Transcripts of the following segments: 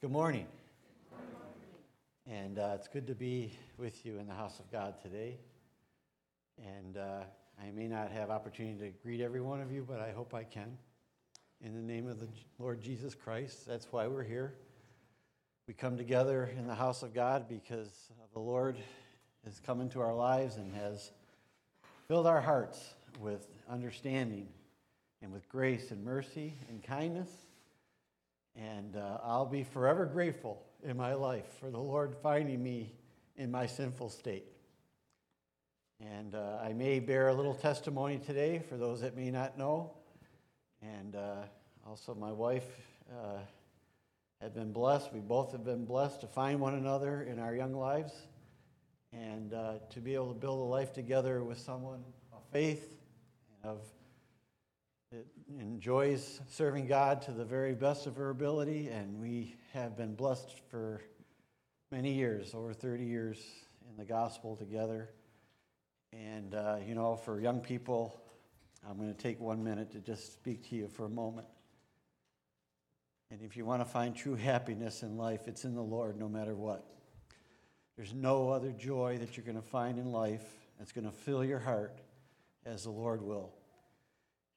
Good morning. And uh, it's good to be with you in the house of God today. And uh, I may not have opportunity to greet every one of you, but I hope I can. In the name of the Lord Jesus Christ, that's why we're here. We come together in the house of God because the Lord has come into our lives and has filled our hearts with understanding and with grace and mercy and kindness. And uh, I'll be forever grateful in my life for the Lord finding me in my sinful state. And uh, I may bear a little testimony today for those that may not know. And uh, also, my wife uh, had been blessed. We both have been blessed to find one another in our young lives and uh, to be able to build a life together with someone of faith and of enjoys serving God to the very best of her ability, and we have been blessed for many years, over 30 years in the gospel together. And, uh, you know, for young people, I'm going to take one minute to just speak to you for a moment. And if you want to find true happiness in life, it's in the Lord no matter what. There's no other joy that you're going to find in life that's going to fill your heart as the Lord will.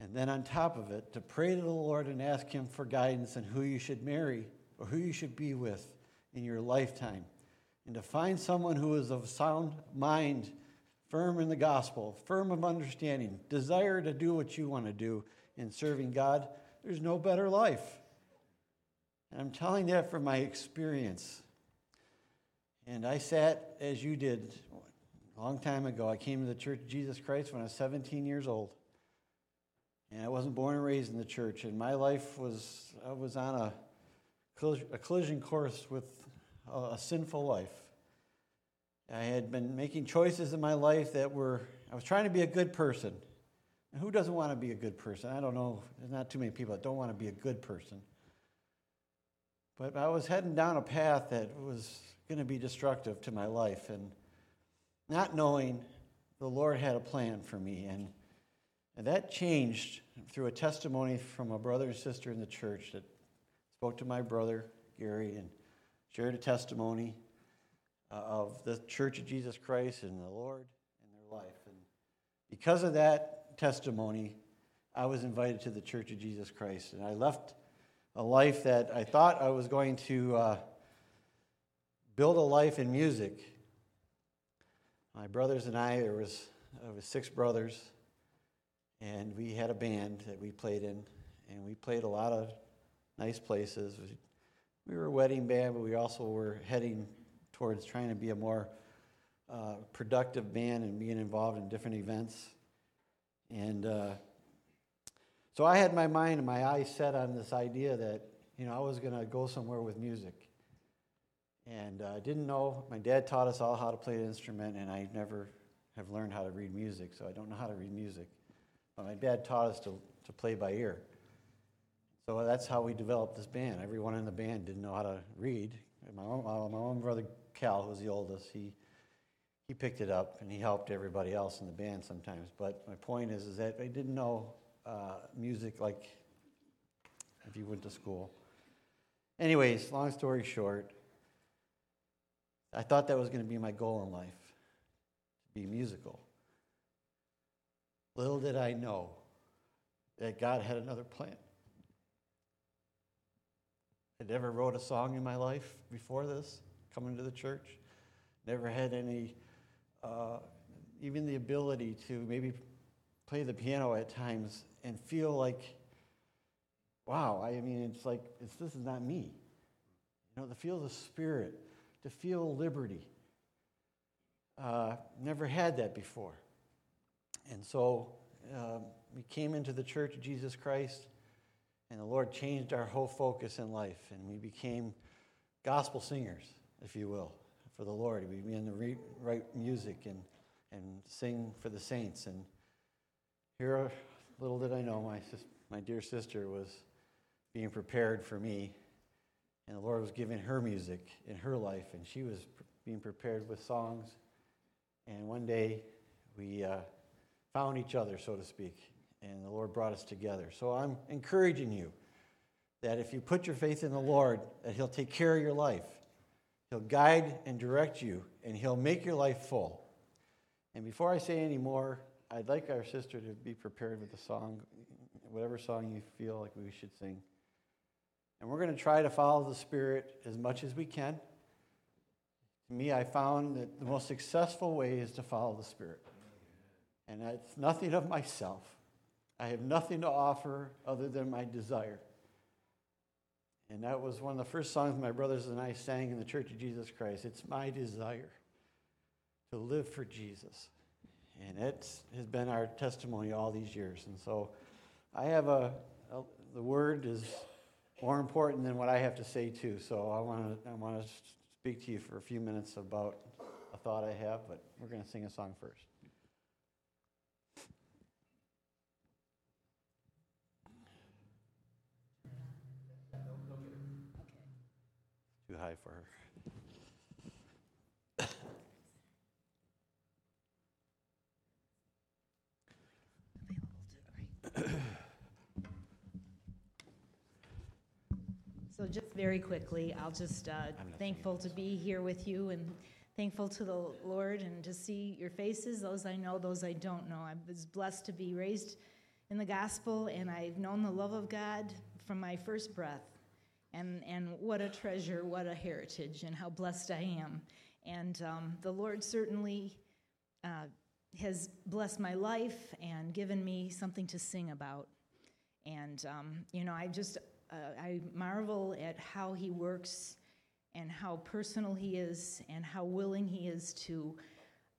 And then on top of it, to pray to the Lord and ask Him for guidance on who you should marry or who you should be with in your lifetime. And to find someone who is of sound mind, firm in the gospel, firm of understanding, desire to do what you want to do in serving God, there's no better life. And I'm telling that from my experience. And I sat as you did a long time ago. I came to the Church of Jesus Christ when I was 17 years old. And I wasn't born and raised in the church, and my life was, I was on a, a collision course with a, a sinful life. I had been making choices in my life that were, I was trying to be a good person. And who doesn't want to be a good person? I don't know. There's not too many people that don't want to be a good person. But I was heading down a path that was going to be destructive to my life. And not knowing the Lord had a plan for me. And and that changed through a testimony from a brother and sister in the church that spoke to my brother, Gary, and shared a testimony uh, of the Church of Jesus Christ and the Lord in their life. And because of that testimony, I was invited to the Church of Jesus Christ. And I left a life that I thought I was going to uh, build a life in music. My brothers and I, there was, there was six brothers, and we had a band that we played in, and we played a lot of nice places. We were a wedding band, but we also were heading towards trying to be a more uh, productive band and being involved in different events. And uh, so I had my mind and my eyes set on this idea that, you know, I was going to go somewhere with music. And I uh, didn't know. My dad taught us all how to play an instrument, and I never have learned how to read music, so I don't know how to read music. But my dad taught us to, to play by ear. So that's how we developed this band. Everyone in the band didn't know how to read. My own, my own brother Cal, who was the oldest, he, he picked it up and he helped everybody else in the band sometimes. But my point is, is that I didn't know uh, music like if you went to school. Anyways, long story short, I thought that was going to be my goal in life to be musical. Little did I know that God had another plan. I never wrote a song in my life before this, coming to the church. Never had any, uh, even the ability to maybe play the piano at times and feel like, wow, I mean, it's like, it's, this is not me. You know, to feel the Spirit, to feel liberty. Uh, never had that before. And so uh, we came into the Church of Jesus Christ, and the Lord changed our whole focus in life, and we became gospel singers, if you will, for the Lord. We began to re- write music and, and sing for the saints. And here, little did I know, my, my dear sister was being prepared for me, and the Lord was giving her music in her life, and she was being prepared with songs. And one day, we uh, found each other, so to speak, and the Lord brought us together. So I'm encouraging you that if you put your faith in the Lord, that He'll take care of your life. He'll guide and direct you, and He'll make your life full. And before I say any more, I'd like our sister to be prepared with the song, whatever song you feel like we should sing. And we're going to try to follow the Spirit as much as we can. To me, I found that the most successful way is to follow the Spirit. And it's nothing of myself. I have nothing to offer other than my desire. And that was one of the first songs my brothers and I sang in the Church of Jesus Christ. It's my desire to live for Jesus. And it has been our testimony all these years. And so I have a, a, the word is more important than what I have to say too. So I want to I want to speak to you for a few minutes about a thought I have, but we're going to sing a song first. Too high for her. So just very quickly, I'll just, uh, thankful to be here with you and thankful to the Lord and to see your faces, those I know, those I don't know. I was blessed to be raised in the gospel and I've known the love of God from my first breath. And, and what a treasure, what a heritage, and how blessed I am. And um, the Lord certainly uh, has blessed my life and given me something to sing about. And, um, you know, I just uh, I marvel at how he works and how personal he is and how willing he is to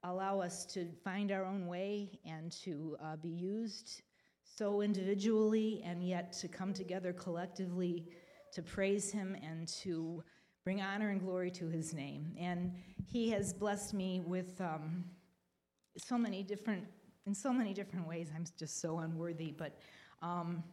allow us to find our own way and to uh, be used so individually and yet to come together collectively to praise him and to bring honor and glory to his name. And he has blessed me with um, so many different, in so many different ways. I'm just so unworthy, but um,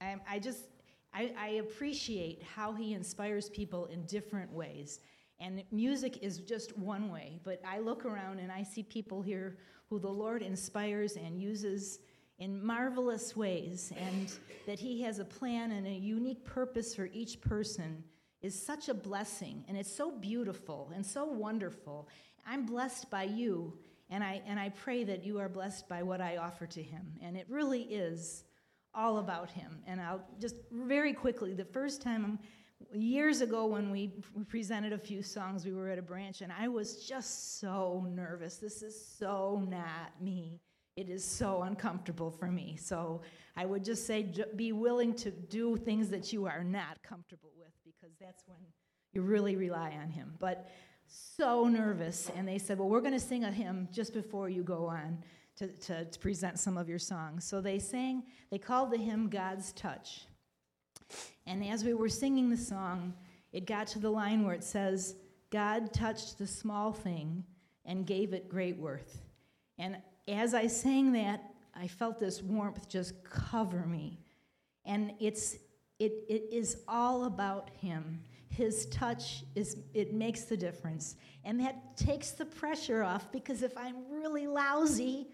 I, I just I, I appreciate how he inspires people in different ways. And music is just one way, but I look around and I see people here who the Lord inspires and uses in marvelous ways, and that He has a plan and a unique purpose for each person is such a blessing, and it's so beautiful and so wonderful. I'm blessed by you, and I, and I pray that you are blessed by what I offer to Him. And it really is all about him. And I'll just very quickly, the first time years ago when we presented a few songs, we were at a branch, and I was just so nervous. This is so not me. It is so uncomfortable for me. So I would just say be willing to do things that you are not comfortable with because that's when you really rely on him. But so nervous. And they said, Well, we're going to sing a hymn just before you go on to, to, to present some of your songs. So they sang, they called the hymn God's Touch. And as we were singing the song, it got to the line where it says, God touched the small thing and gave it great worth. And as I sang that, I felt this warmth just cover me. And it's it, it is all about him. His touch is it makes the difference. And that takes the pressure off because if I'm really lousy,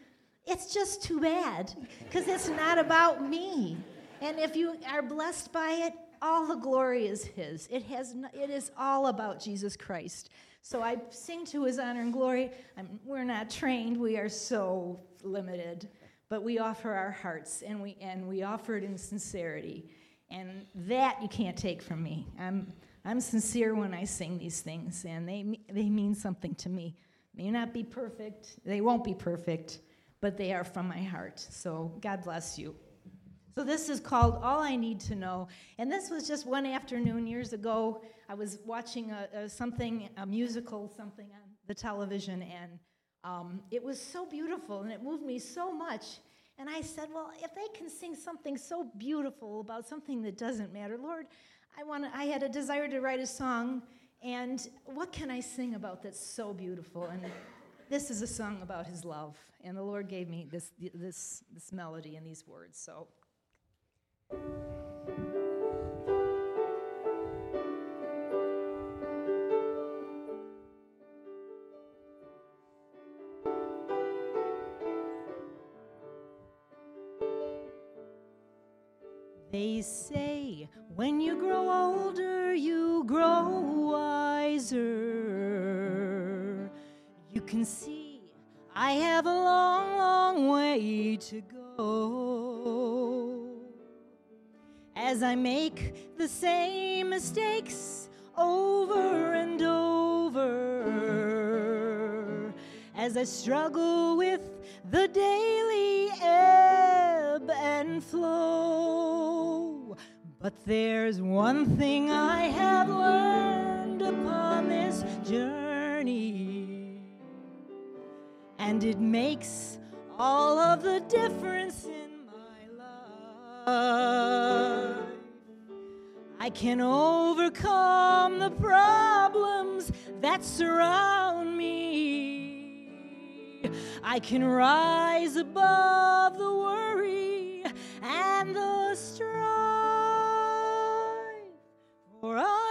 it's just too bad because it's not about me. And if you are blessed by it, all the glory is His. It, has, it is all about Jesus Christ. So I sing to His honor and glory. I'm, we're not trained, we are so limited, but we offer our hearts and we, and we offer it in sincerity. And that you can't take from me. I'm, I'm sincere when I sing these things, and they, they mean something to me. May not be perfect, they won't be perfect, but they are from my heart. So God bless you. So this is called All I Need to Know. And this was just one afternoon years ago. I was watching a, a something, a musical, something on the television, and um, it was so beautiful and it moved me so much. And I said, Well, if they can sing something so beautiful about something that doesn't matter, Lord, I, want I had a desire to write a song, and what can I sing about that's so beautiful? And this is a song about his love, and the Lord gave me this, this, this melody and these words. So. They say when you grow older, you grow wiser. You can see I have a long, long way to go. As I make the same mistakes over and over, as I struggle with the daily ebb and flow. But there's one thing I have learned upon this journey, and it makes all of the difference in my life. I can overcome the problems that surround me. I can rise above the worry and the strife. For I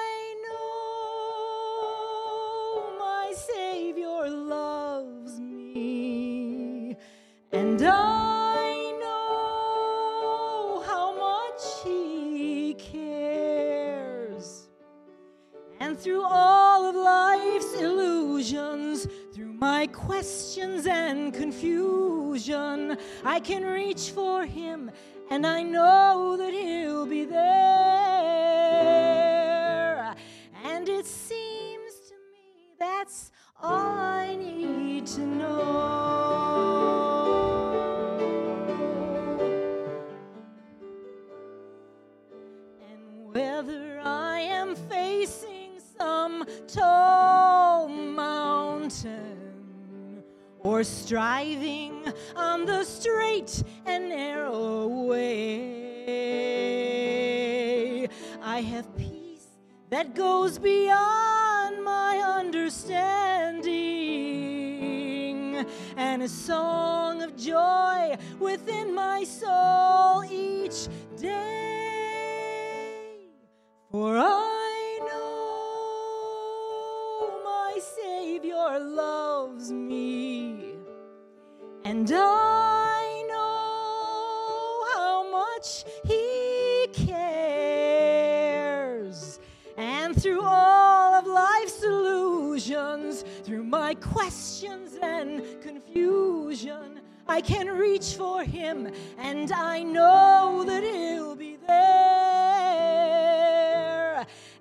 my questions and confusion, I can reach for Him, and I know that He'll be there. And it seems to me that's all I need to know. And whether I am facing some tall mountain or striving on the straight and narrow way, I have peace that goes beyond my understanding and a song of joy within my soul each day. For I and I know how much He cares. And through all of life's illusions, through my questions and confusion, I can reach for Him, and I know that He'll be there.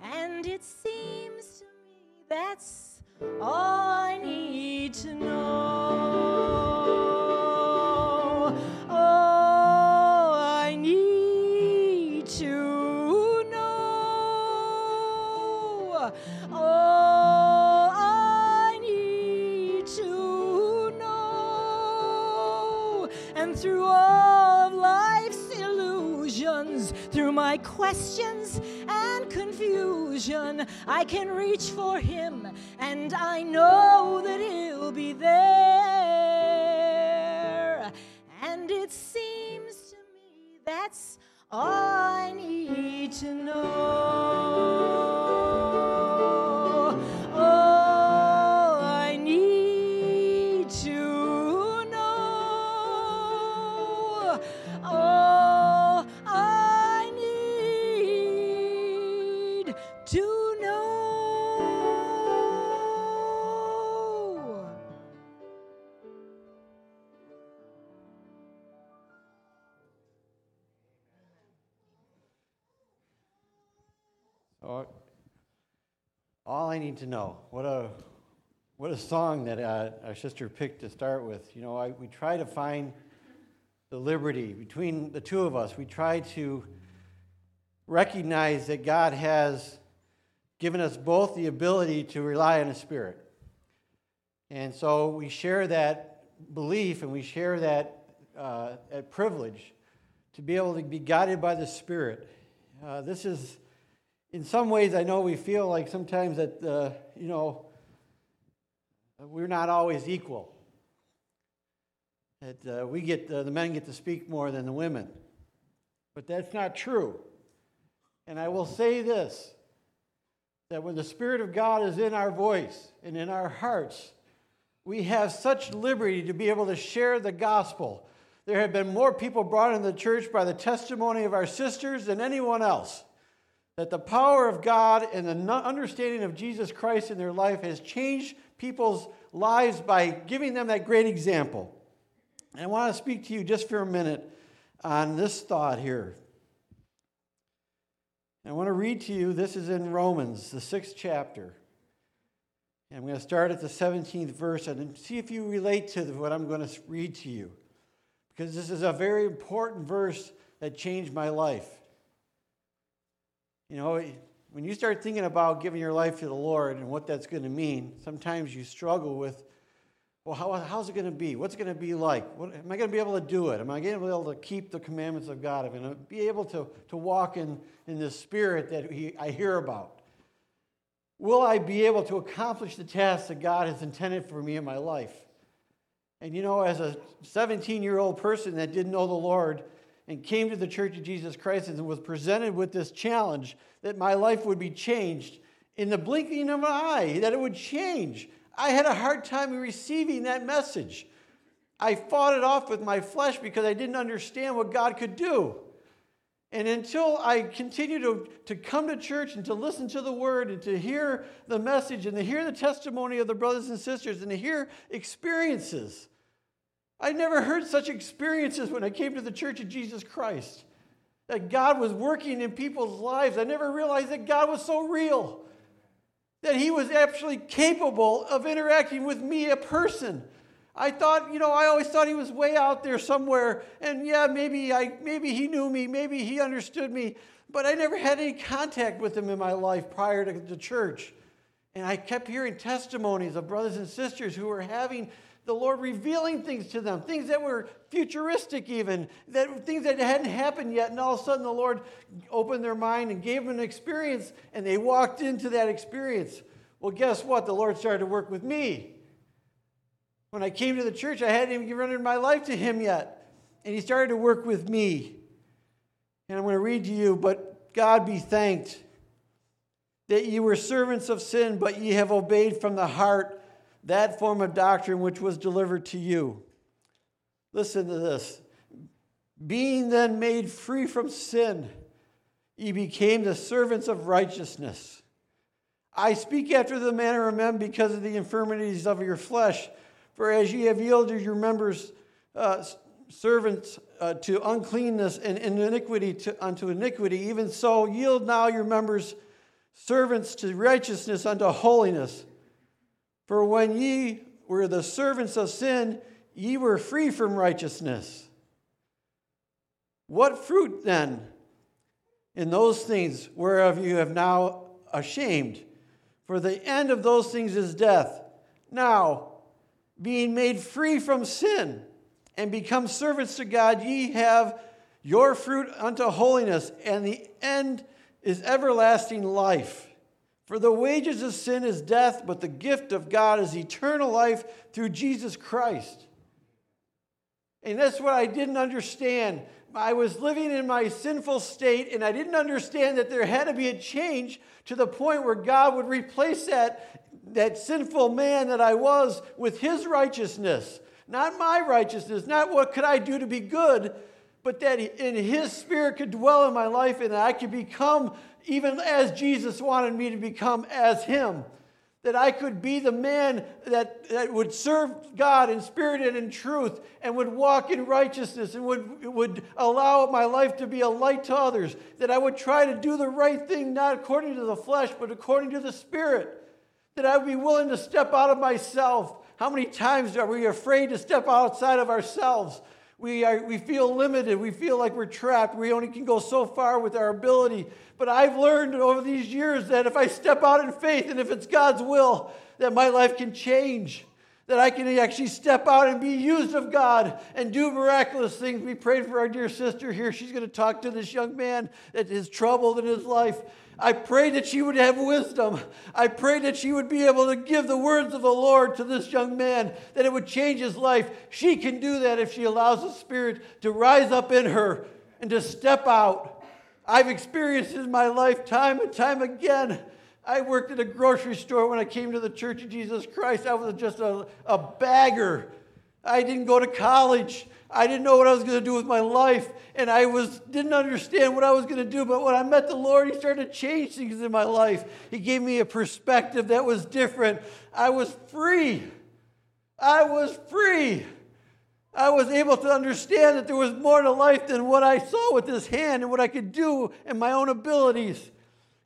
And it seems to me that's all I need my questions and confusion, I can reach for Him, and I know that He'll be there. And it seems to me that's all I need to know. Need to know. What a what a song that uh, our sister picked to start with. You know, I, we try to find the liberty between the two of us. We try to recognize that God has given us both the ability to rely on His Spirit, and so we share that belief and we share that, uh, that privilege to be able to be guided by the Spirit. Uh, this is in some ways, I know we feel like sometimes that, uh, you know, we're not always equal. That uh, we get, uh, the men get to speak more than the women. But that's not true. And I will say this that when the Spirit of God is in our voice and in our hearts, we have such liberty to be able to share the gospel There have been more people brought into the church by the testimony of our sisters than anyone else. That the power of God and the understanding of Jesus Christ in their life has changed people's lives by giving them that great example. And I want to speak to you just for a minute on this thought here. I want to read to you, this is in Romans, the sixth chapter. I'm going to start at the 17th verse and see if you relate to what I'm going to read to you. Because this is a very important verse that changed my life. You know, when you start thinking about giving your life to the Lord and what that's going to mean, sometimes you struggle with, well, how, how's it going to be? What's it going to be like? What, am I going to be able to do it? Am I going to be able to keep the commandments of God? Am I going to be able to, to walk in, in the spirit that he, I hear about? Will I be able to accomplish the tasks that God has intended for me in my life? And you know, as a 17 year old person that didn't know the Lord and came to the Church of Jesus Christ and was presented with this challenge that my life would be changed in the blinking of an eye, that it would change, I had a hard time receiving that message. I fought it off with my flesh because I didn't understand what God could do. And until I continue to, to come to church and to listen to the word and to hear the message and to hear the testimony of the brothers and sisters and to hear experiences, I never heard such experiences when I came to the church of Jesus Christ. That God was working in people's lives. I never realized that God was so real. That He was actually capable of interacting with me, a person I thought, you know, I always thought he was way out there somewhere. And yeah, maybe I maybe he knew me, maybe he understood me, but I never had any contact with him in my life prior to the church. And I kept hearing testimonies of brothers and sisters who were having the Lord revealing things to them, things that were futuristic, even, that things that hadn't happened yet. And all of a sudden, the Lord opened their mind and gave them an experience, and they walked into that experience. Well, guess what? The Lord started to work with me. When I came to the church, I hadn't even given my life to him yet. And he started to work with me. And I'm going to read to you, but God be thanked that ye were servants of sin, but ye have obeyed from the heart that form of doctrine which was delivered to you. Listen to this. Being then made free from sin, ye became the servants of righteousness. I speak after the manner of men because of the infirmities of your flesh. For as ye have yielded your members uh, servants uh, to uncleanness and iniquity to, unto iniquity, even so yield now your members servants to righteousness unto holiness. For when ye were the servants of sin, ye were free from righteousness. What fruit then in those things whereof you have now ashamed? For the end of those things is death. Now, being made free from sin and become servants to God, ye have your fruit unto holiness, and the end is everlasting life. For the wages of sin is death, but the gift of God is eternal life through Jesus Christ. And that's what I didn't understand. I was living in my sinful state, and I didn't understand that there had to be a change to the point where God would replace that that sinful man that I was with his righteousness. Not my righteousness, not what could I do to be good, but that in his spirit could dwell in my life and I could become even as Jesus wanted me to become as him. That I could be the man that, that would serve God in spirit and in truth and would walk in righteousness and would, would allow my life to be a light to others. That I would try to do the right thing, not according to the flesh, but according to the spirit that I would be willing to step out of myself. How many times are we afraid to step outside of ourselves? We, are, we feel limited. We feel like we're trapped. We only can go so far with our ability. But I've learned over these years that if I step out in faith and if it's God's will, that my life can change. That I can actually step out and be used of God and do miraculous things. We prayed for our dear sister here. She's going to talk to this young man that is troubled in his life. I pray that she would have wisdom. I pray that she would be able to give the words of the Lord to this young man, that it would change his life. She can do that if she allows the Spirit to rise up in her and to step out. I've experienced in my life time and time again. I worked at a grocery store when I came to the Church of Jesus Christ. I was just a, a bagger I didn't go to college. I didn't know what I was going to do with my life, and I was didn't understand what I was going to do. But when I met the Lord, He started to change things in my life. He gave me a perspective that was different. I was free. I was free. I was able to understand that there was more to life than what I saw with this hand and what I could do and my own abilities.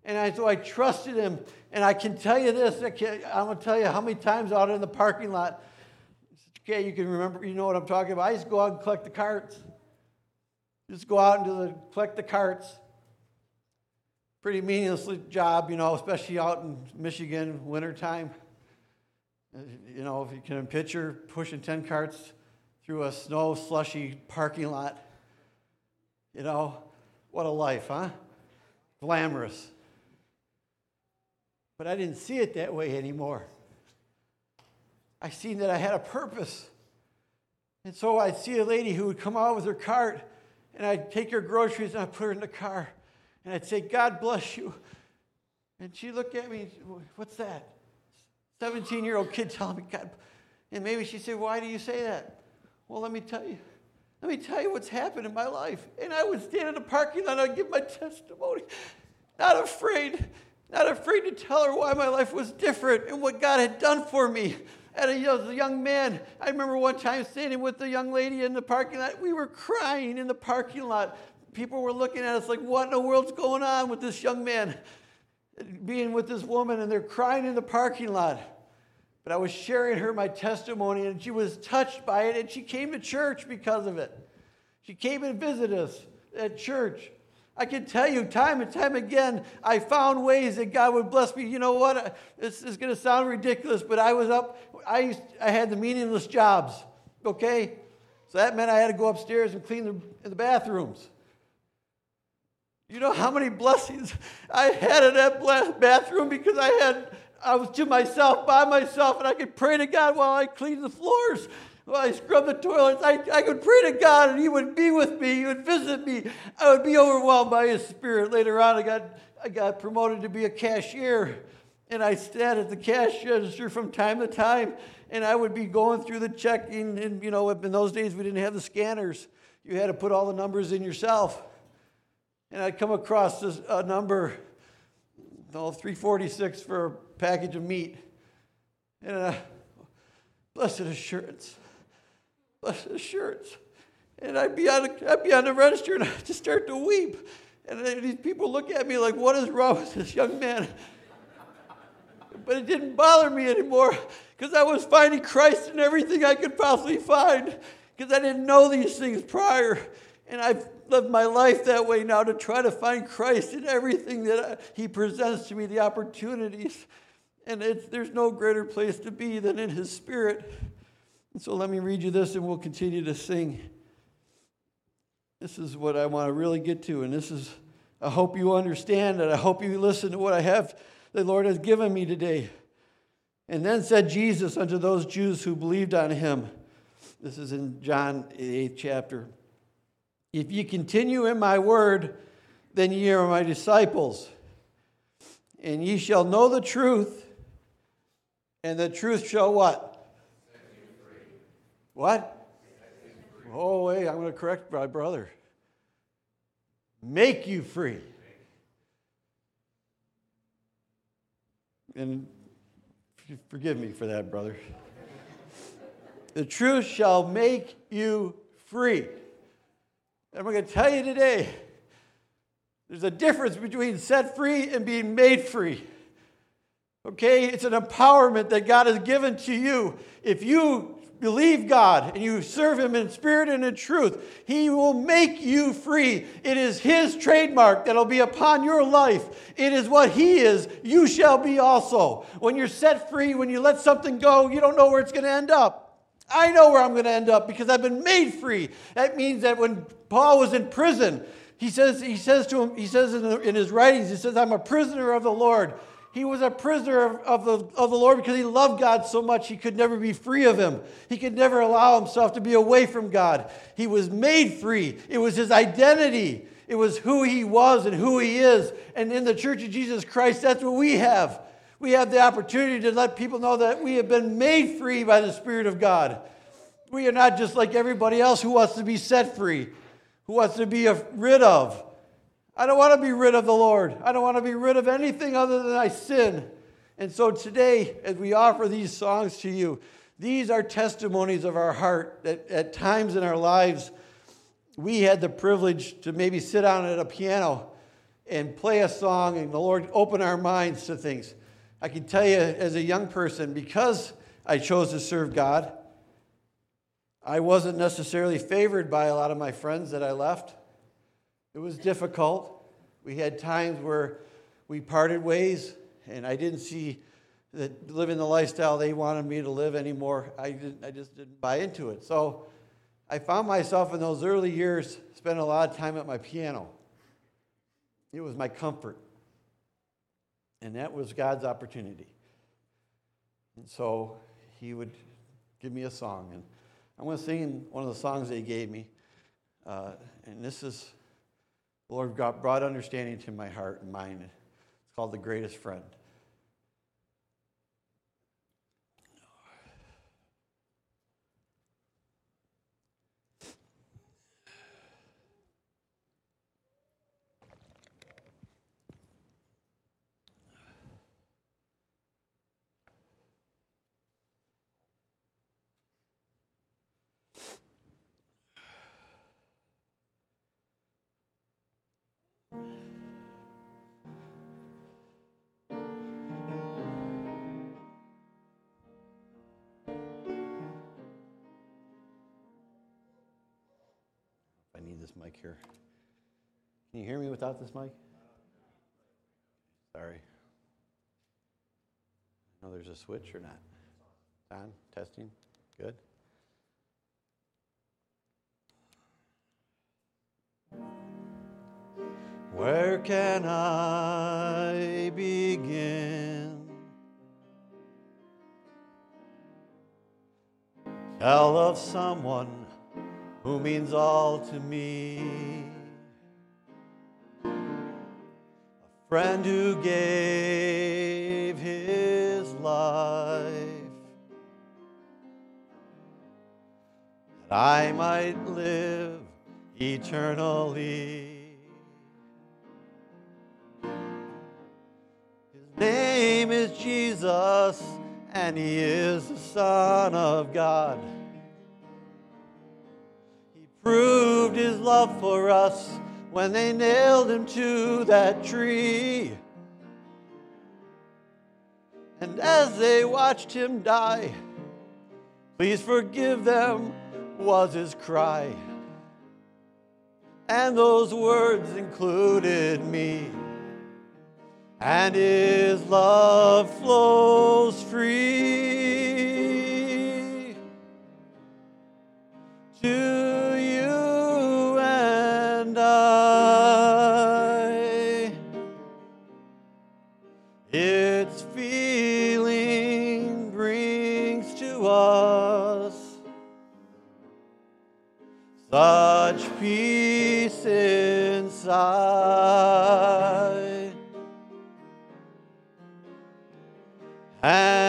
And I, so I trusted him. And I can tell you this I am going to tell you how many times out in the parking lot, okay, you can remember, you know what I'm talking about. I used to go out and collect the carts. Just go out and the, collect the carts. Pretty meaningless job, you know, especially out in Michigan, wintertime. Uh, you know, if you can picture pushing 10 carts through a snow slushy parking lot. You know, what a life, huh? Glamorous. But I didn't see it that way anymore. I seen that I had a purpose. And so I'd see a lady who would come out with her cart, and I'd take her groceries and I'd put her in the car. And I'd say, God bless you. And she'd look at me, what's that? 17 year old kid telling me, God. And maybe she'd say, Why do you say that? Well, let me tell you. Let me tell you what's happened in my life. And I would stand in the parking lot and I'd give my testimony, not afraid, not afraid to tell her why my life was different and what God had done for me. As a young man, I remember one time standing with a young lady in the parking lot. We were crying in the parking lot. People were looking at us like, what in the world's going on with this young man being with this woman? And they're crying in the parking lot. But I was sharing her my testimony, and she was touched by it, and she came to church because of it. She came and visited us at church. I can tell you time and time again, I found ways that God would bless me. You know what? This is going to sound ridiculous, but I was up, I, used, I had the meaningless jobs, okay? So that meant I had to go upstairs and clean the, the bathrooms. You know how many blessings I had in that bathroom because I had I was to myself, by myself, and I could pray to God while I cleaned the floors, while I scrubbed the toilets. I, I could pray to God, and He would be with me. He would visit me. I would be overwhelmed by His Spirit. Later on, I got, I got promoted to be a cashier, and I sat at the cash register from time to time, and I would be going through the checking. And, you know, in those days, we didn't have the scanners. You had to put all the numbers in yourself. And I'd come across this, a number, no, 346 for a package of meat. And a blessed assurance, assurance. And I'd be, on I'd be on the register and I'd just start to weep. And these people look at me like, what is wrong with this young man? But it didn't bother me anymore because I was finding Christ in everything I could possibly find because I didn't know these things prior. And I've lived my life that way now to try to find Christ in everything that uh, He presents to me, the opportunities. And there's no greater place to be than in His Spirit. And so let me read you this and we'll continue to sing. This is what I want to really get to. And this is, I hope you understand and I hope you listen to what I have, the Lord has given me today. And then said Jesus unto those Jews who believed on him. This is in John 8th chapter. If ye continue in my word, then ye are my disciples. And ye shall know the truth, and the truth shall what? What? Oh, wait, I'm going to correct my brother. Make you free. And forgive me for that, brother. the truth shall make you free. And I'm going to tell you today there's a difference between set free and being made free. Okay? It's an empowerment that God has given to you. If you believe God and you serve Him in spirit and in truth, He will make you free. It is His trademark that'll be upon your life. It is what He is, you shall be also. When you're set free, when you let something go, you don't know where it's going to end up. I know where I'm going to end up because I've been made free. That means that when Paul was in prison, he says, he says to him, he says in, in his writings, he says, I'm a prisoner of the Lord. He was a prisoner of, of, the, of the Lord because he loved God so much he could never be free of him. He could never allow himself to be away from God. He was made free. It was his identity. It was who he was and who he is. And in the Church of Jesus Christ, that's what we have we have the opportunity to let people know that we have been made free by the Spirit of God. We are not just like everybody else who wants to be set free, who wants to be rid of. I don't want to be rid of the Lord. I don't want to be rid of anything other than I sin. And so today, as we offer these songs to you, these are testimonies of our heart that at times in our lives, we had the privilege to maybe sit down at a piano and play a song, and the Lord open our minds to things. I can tell you, as a young person, because I chose to serve God, I wasn't necessarily favored by a lot of my friends that I left. It was difficult. We had times where we parted ways, and I didn't see that living the lifestyle they wanted me to live anymore. I, didn't, I just didn't buy into it. So I found myself in those early years spending a lot of time at my piano. It was my comfort. And that was God's opportunity. And so he would give me a song. And I'm going to sing one of the songs he gave me. Uh, and this is, Lord God brought understanding to my heart and mind. It's called The Greatest Friend. Here. Can you hear me without this mic? Sorry. No, there's a switch or not? On, testing, good. Where can I begin? Tell of someone who means all to me. A friend who gave his life that I might live eternally. His name is Jesus, and he is the Son of God proved his love for us when they nailed him to that tree. And as they watched him die, please forgive them, was his cry. And those words included me. And his love flows free to peace inside. And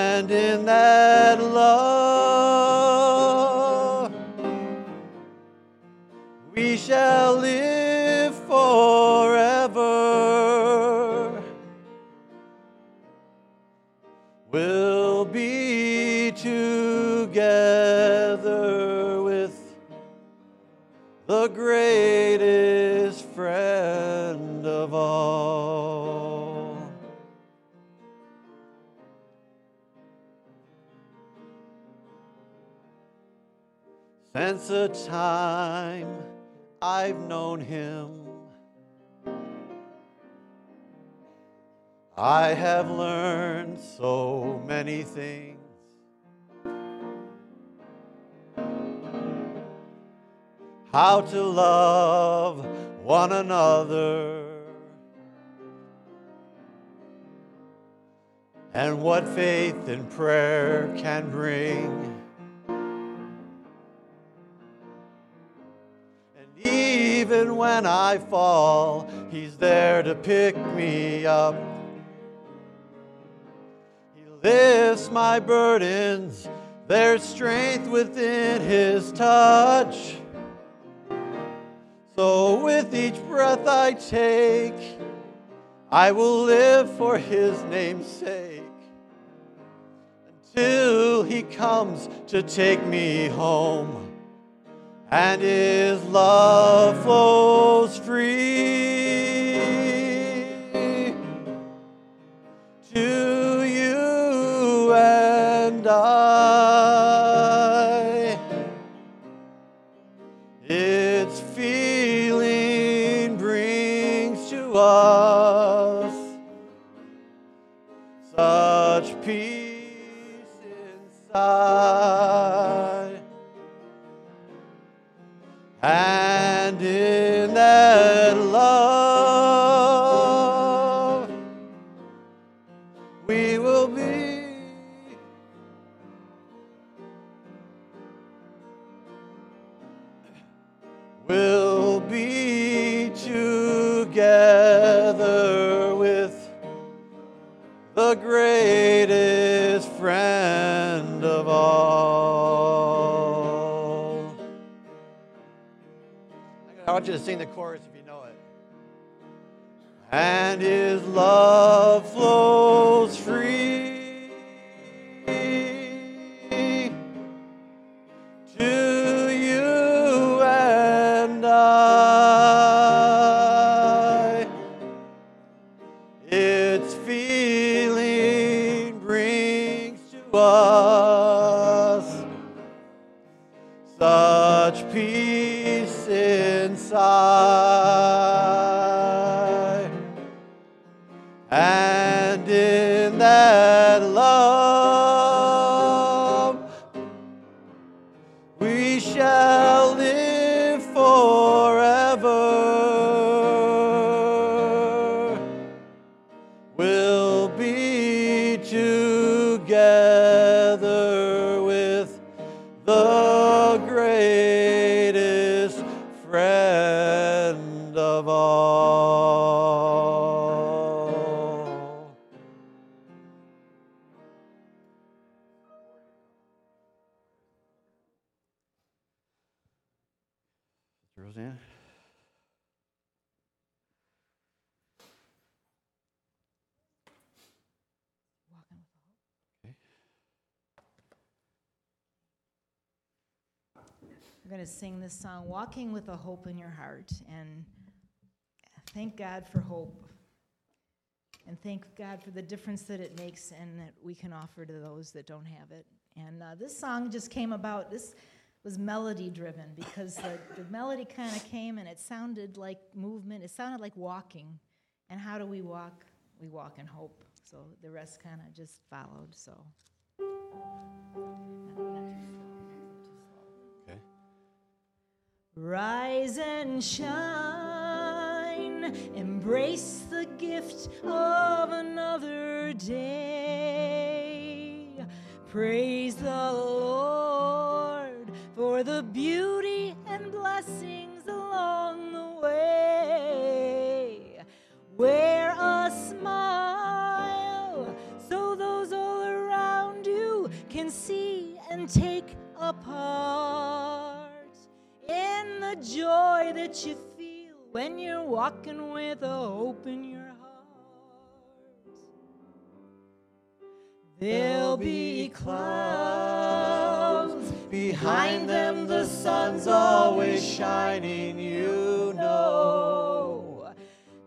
The time I've known him, I have learned so many things. how to love one another, and what faith and prayer can bring. Even when I fall, He's there to pick me up. He lifts my burdens There's strength within his touch. So with each breath I take, I will live for his name's sake until he comes to take me home and his love flows free sing the chorus if you know it. And his love in that love, this song, Walking with a Hope in Your Heart. And thank God for hope. And thank God for the difference that it makes and that we can offer to those that don't have it. And uh, this song just came about, this was melody driven because the, the melody kind of came and it sounded like movement, it sounded like walking. And how do we walk? We walk in hope. So the rest kind of just followed. So. Rise and shine, embrace the gift of another day. Praise the Lord for the beauty and blessings along the way. Wear a smile so those all around you can see and take a that you feel when you're walking with a hope in your heart. There'll be clouds Behind them, the sun's always shining, you know.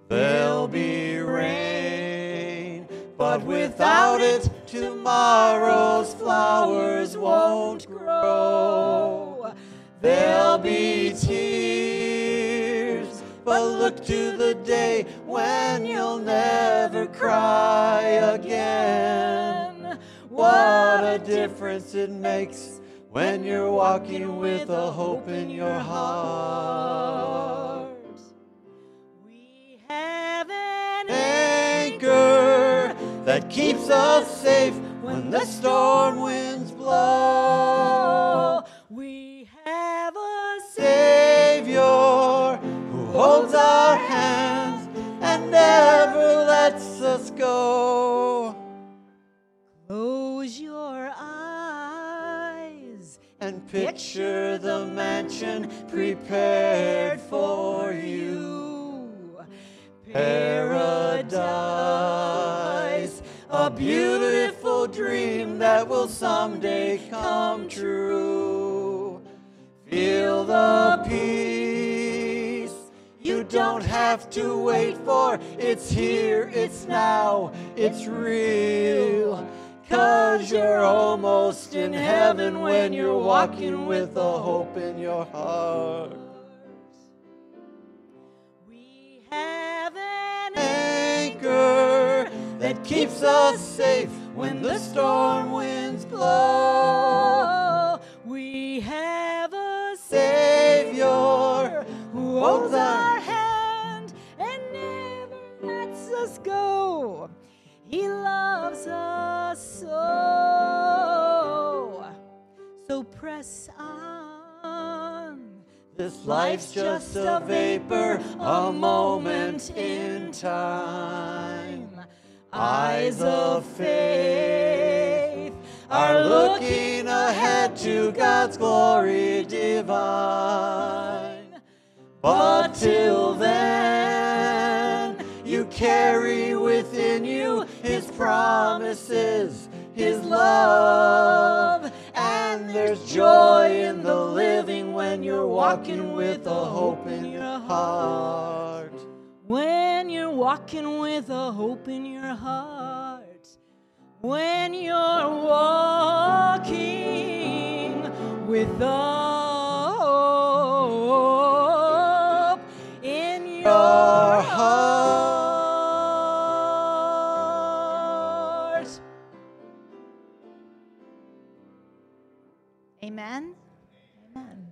There'll be rain, but without it, tomorrow's flowers won't grow. There'll be tears, to the day when you'll never cry again. What a difference it makes when you're walking with a hope in your heart. We have an Anchor that keeps us safe when the storm winds blow. Lets us go. Close your eyes and Picture the mansion prepared for you. Paradise, a beautiful dream that will someday come true. Have to wait for. It's here, it's now, it's real. Cause you're almost in heaven when you're walking with a hope in your heart. We have an Anchor that keeps us safe when the storm winds blow. We have a Savior who holds our He loves us so. So press on. This life's just a vapor, a moment in time. Eyes of faith are looking ahead to God's glory divine. But till then, you carry within you His promises, His love. And there's joy in the living when you're walking with a hope in your heart. When you're walking with a hope in your heart, when you're walking with a Amen. Amen.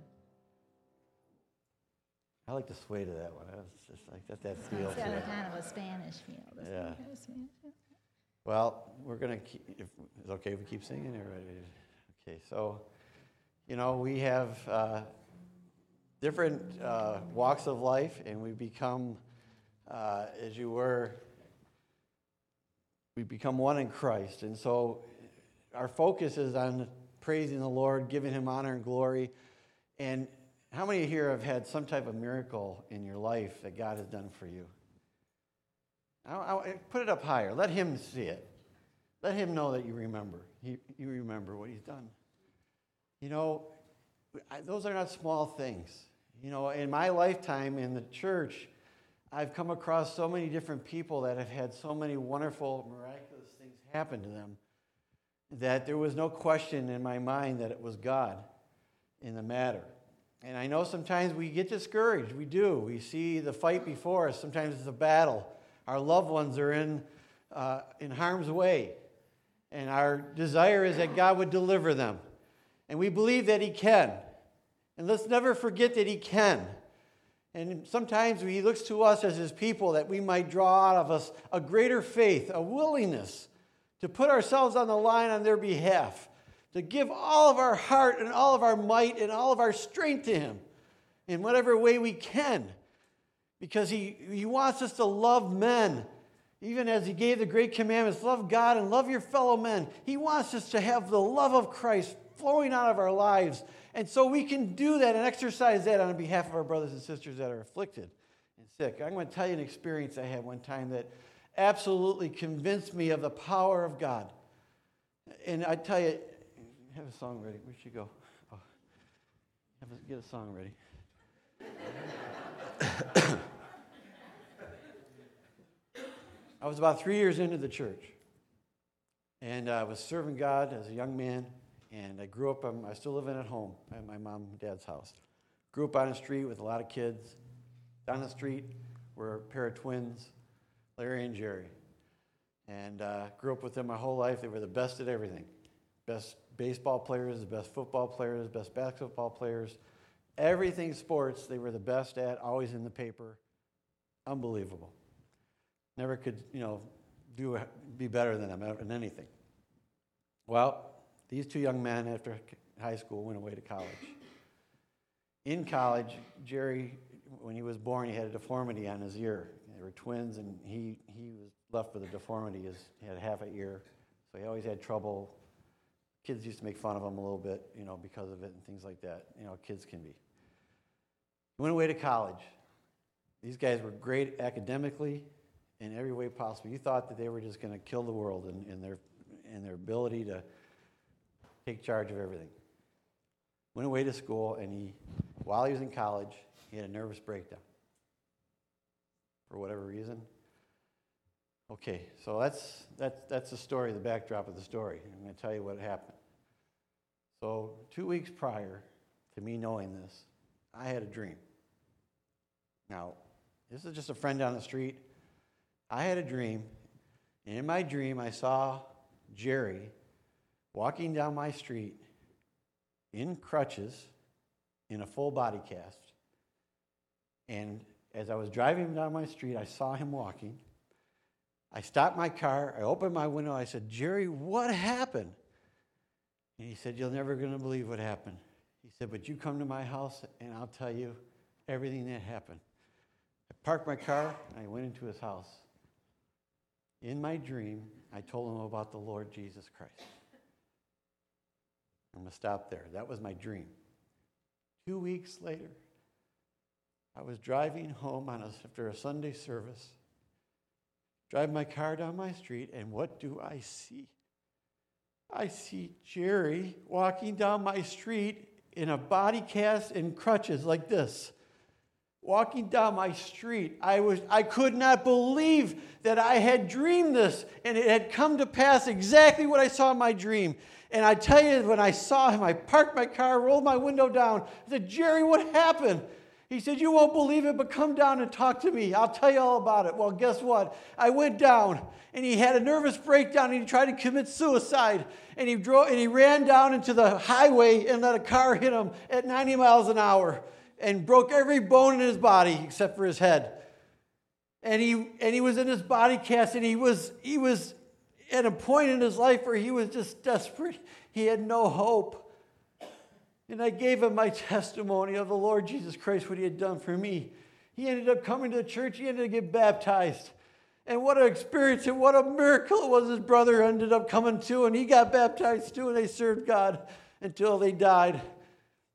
I like to sway to that one. It's just like that, that feel. It's to got kind of a Spanish feel. Yeah. Kind of Spanish feel. Well, we're going to keep, if, is it okay if we keep singing? Or, okay, so, you know, we have uh, different uh, walks of life, and we become, uh, as you were, we become one in Christ. And so our focus is on praising the Lord, giving Him honor and glory. And how many here have had some type of miracle in your life that God has done for you? I, I, put it up higher. Let him see it. Let him know that you remember. He, you remember what he's done. You know, I, those are not small things. You know, in my lifetime in the church, I've come across so many different people that have had so many wonderful, miraculous things happen to them that there was no question in my mind that it was God in the matter. And I know sometimes we get discouraged. We do. We see the fight before us. Sometimes it's a battle. Our loved ones are in, uh, in harm's way. And our desire is that God would deliver them. And we believe that He can. And let's never forget that He can. And sometimes He looks to us as His people that we might draw out of us a greater faith, a willingness to put ourselves on the line on their behalf, to give all of our heart and all of our might and all of our strength to Him in whatever way we can. Because He, he wants us to love men, even as He gave the great commandments love God and love your fellow men. He wants us to have the love of Christ flowing out of our lives. And so we can do that and exercise that on behalf of our brothers and sisters that are afflicted and sick. I'm going to tell you an experience I had one time that absolutely convinced me of the power of God. And I tell you, have a song ready. Where'd she go? Oh, a, get a song ready. I was about three years into the church, and I was serving God as a young man. And I grew up. Um, I still living at home at my mom and dad's house. Grew up on a street with a lot of kids. Down the street were a pair of twins, Larry and Jerry. And uh, grew up with them my whole life. They were the best at everything. Best baseball players, the best football players, best basketball players. Everything sports, they were the best at, always in the paper. Unbelievable. Never could, you know, do be better than them in anything. Well, these two young men after high school went away to college. In college, Jerry, when he was born, he had a deformity on his ear. Were twins, and he, he was left with a deformity. His, he had half an ear, so he always had trouble kids used to make fun of him a little bit, you know, because of it and things like that. You know, kids can be. Went away to college. These guys were great academically in every way possible. You thought that they were just going to kill the world in, in, their, in their ability to take charge of everything. Went away to school, and he, while he was in college, he had a nervous breakdown for whatever reason. Okay, so that's, that's, that's the story, the backdrop of the story. I'm going to tell you what happened. So, two weeks prior to me knowing this, I had a dream. Now, this is just a friend down the street. I had a dream, and in my dream, I saw Jerry walking down my street in crutches in a full body cast. And as I was driving down my street, I saw him walking. I stopped my car, I opened my window, I said, Jerry, what happened? And he said, You're never going to believe what happened. He said, But you come to my house and I'll tell you everything that happened. I parked my car and I went into his house. In my dream, I told him about the Lord Jesus Christ. I'm going to stop there. That was my dream. Two weeks later, I was driving home on a, after a Sunday service, drive my car down my street, and what do I see? I see Jerry walking down my street in a body cast and crutches like this. Walking down my street, I, was, I could not believe that I had dreamed this, and it had come to pass exactly what I saw in my dream. And I tell you, when I saw him, I parked my car, rolled my window down. I said, Jerry, what happened? He said, You won't believe it, but come down and talk to me. I'll tell you all about it. Well, guess what? I went down and he had a nervous breakdown and he tried to commit suicide. And he drove and he ran down into the highway and let a car hit him at 90 miles an hour and broke every bone in his body except for his head. And he and he was in his body cast and he was he was at a point in his life where he was just desperate. He had no hope. And I gave him my testimony of the Lord Jesus Christ, what he had done for me. He ended up coming to the church, he ended up getting baptized. And what an experience and what a miracle it was. His brother ended up coming too, and he got baptized too, and they served God until they died.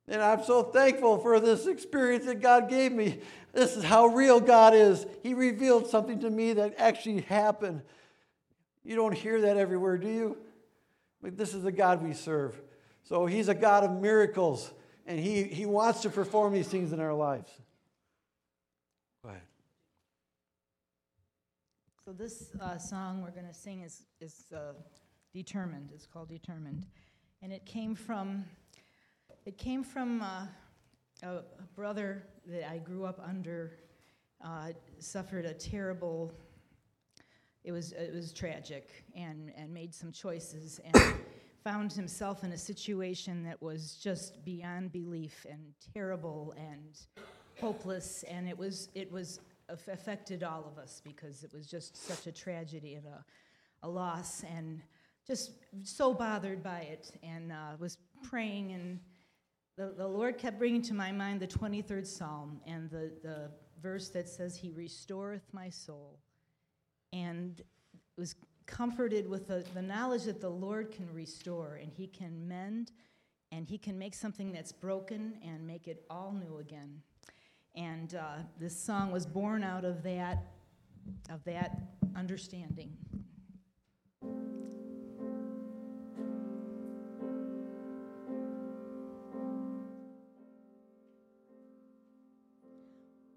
And I'm so thankful for this experience that God gave me. This is how real God is. He revealed something to me that actually happened. You don't hear that everywhere, do you? But this is the God we serve. So he's a God of miracles, and he, he wants to perform these things in our lives. Go ahead. So this uh, song we're going to sing is, is uh, Determined. It's called Determined. And it came from, it came from uh, a, a, brother that I grew up under, uh, suffered a terrible, it was, it was tragic, and, and made some choices. And found himself in a situation that was just beyond belief and terrible and hopeless and it was it was affected all of us because it was just such a tragedy and a, a loss and just so bothered by it and uh, was praying and the, the lord kept bringing to my mind the 23rd psalm and the, the verse that says he restoreth my soul and it was comforted with the, the knowledge that the Lord can restore and He can mend and He can make something that's broken and make it all new again. And uh, this song was born out of that, of that understanding.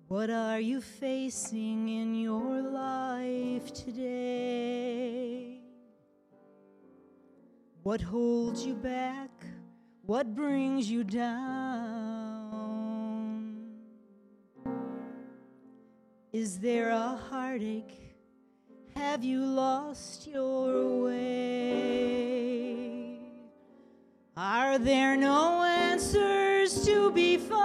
What are you facing in your life today? What holds you back? What brings you down? Is there a heartache? Have you lost your way? Are there no answers to be found?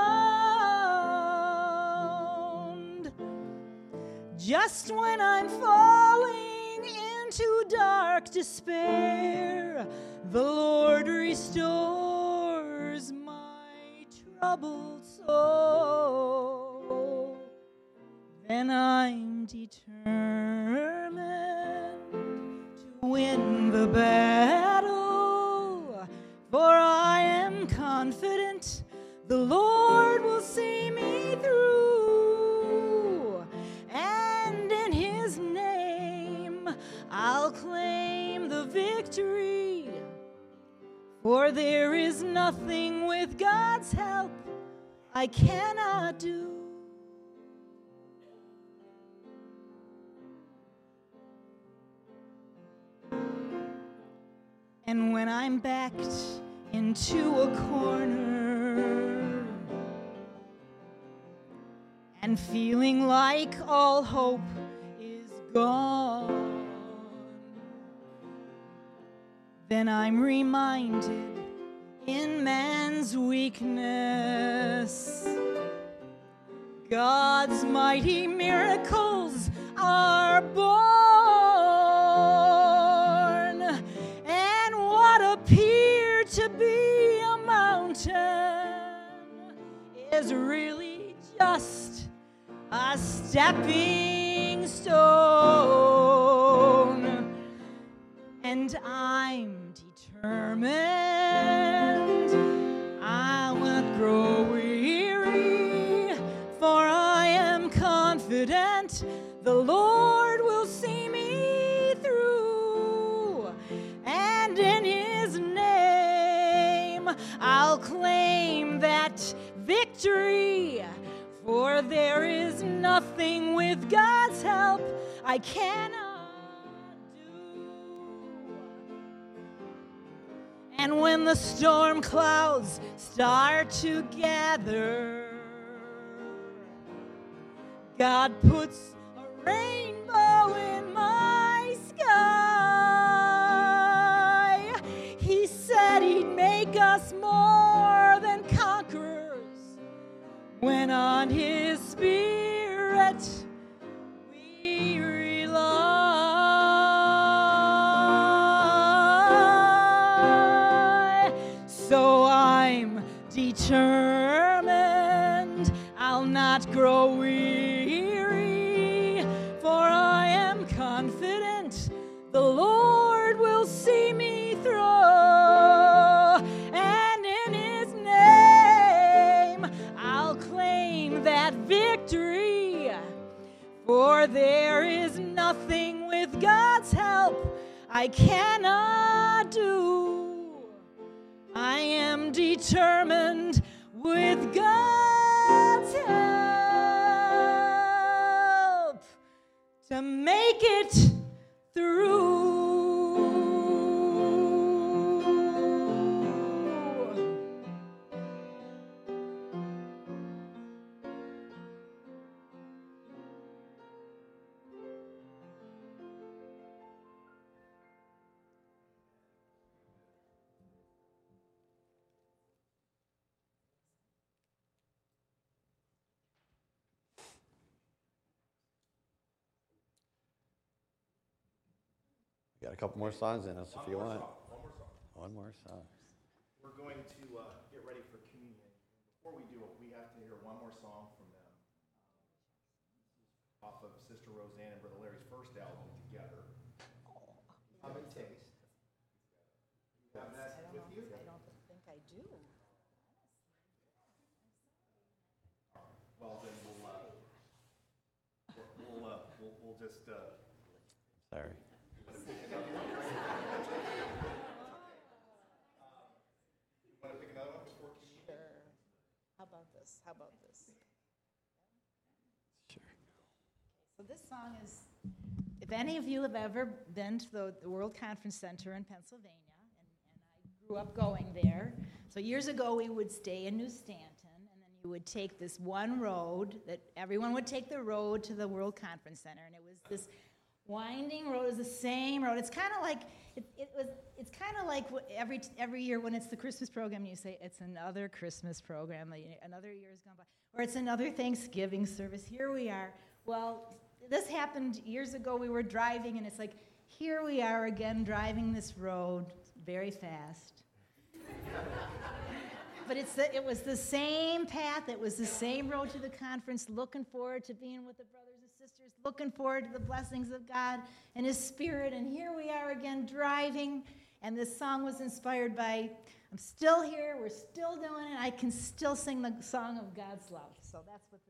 Just when I'm falling into dark despair, the Lord restores my troubled soul. Then I'm determined to win the battle, for I am confident the Lord. For there is nothing with God's help I cannot do. And when I'm backed into a corner and feeling like all hope is gone, then I'm reminded in man's weakness. God's mighty miracles are born. And what appeared to be a mountain is really just a stepping stone. And I'm determined I'll not grow weary, for I am confident the Lord will see me through. And in His name, I'll claim that victory. For there is nothing with God's help I cannot And when the storm clouds start to gather, God puts a rainbow in my sky. He said He'd make us more than conquerors when on His Spirit cannot do. I am determined with God's help to make it couple more songs in us if you want. One more song. We're going to uh, get ready for communion. Before we do it, we have to hear one more song from them. Off of Sister Roseanne and Brother Larry's first album together. Come and taste. You have that with you? I don't think I do. Well, then we'll, uh, we'll, uh, we'll, we'll just, uh, Sorry. want to pick another one before communion? Sure. How about this? How about this? Sure. So this song is, if any of you have ever been to the, the World Conference Center in Pennsylvania, and, and I grew up going there. So years ago, we would stay in New Stanton, and then you would take this one road that everyone would take the road to the World Conference Center, and it was this winding road. is the same road. It's kind of like it, it was. It's kind of like every every year when it's the Christmas program, you say it's another Christmas program. Another year has gone by, or it's another Thanksgiving service. Here we are. Well, this happened years ago. We were driving, and it's like here we are again driving this road very fast. But it's the, it was the same path. It was the same road to the conference, looking forward to being with the brothers looking forward to the blessings of God and His Spirit. And here we are again driving, And this song was inspired by I'm still here, we're still doing it, I can still sing the song of God's love. So that's what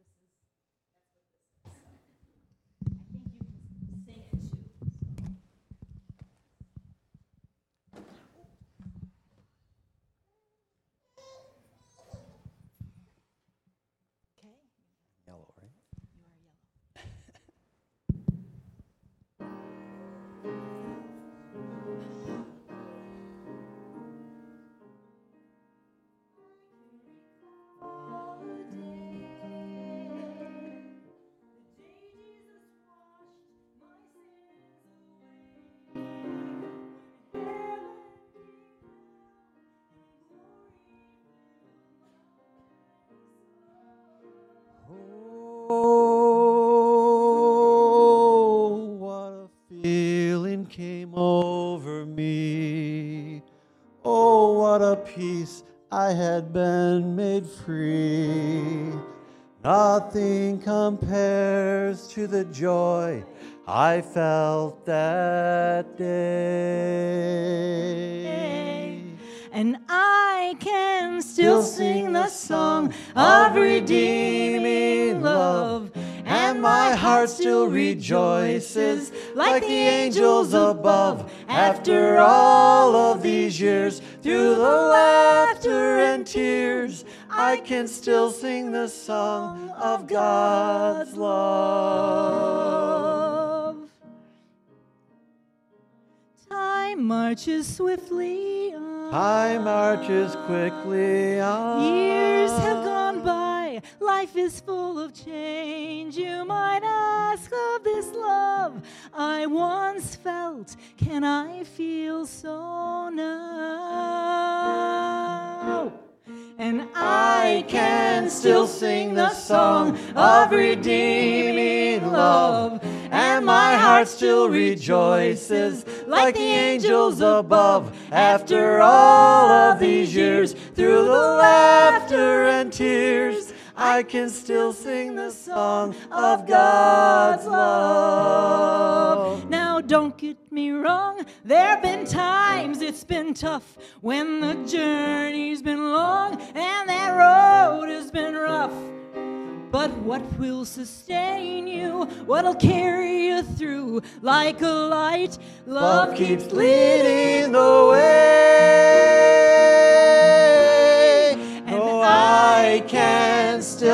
had been made free. Nothing compares to the joy I felt that day. And I can still sing the song of redeeming love. And my heart still rejoices like the angels above. After all of these years, through the laughter and tears, I can still sing the song of God's love. Time marches swiftly on. Time marches quickly on. Years have life is full of change. You might ask of this love I once felt, can I feel so now? And I can still sing the song of redeeming love, and my heart still rejoices like the angels above. After all of these years, through the laughter and tears, I can still sing the song of God's love. Now, don't get me wrong, there have been times it's been tough when the journey's been long and that road has been rough. But what will sustain you? What'll carry you through like a light? Love keeps leading the way.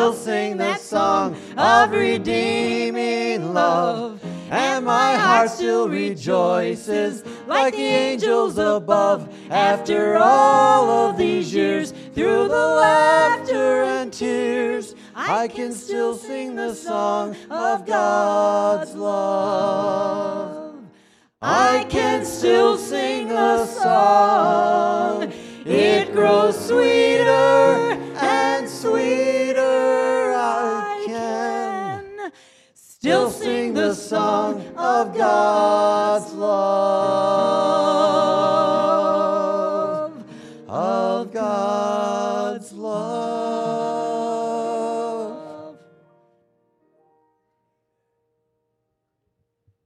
Still sing that song of redeeming love. And my heart still rejoices like the angels above. After all of these years, through the laughter and tears, I can still sing the song of God's love. I can still sing the song. It grows sweeter still sing the song of God's love.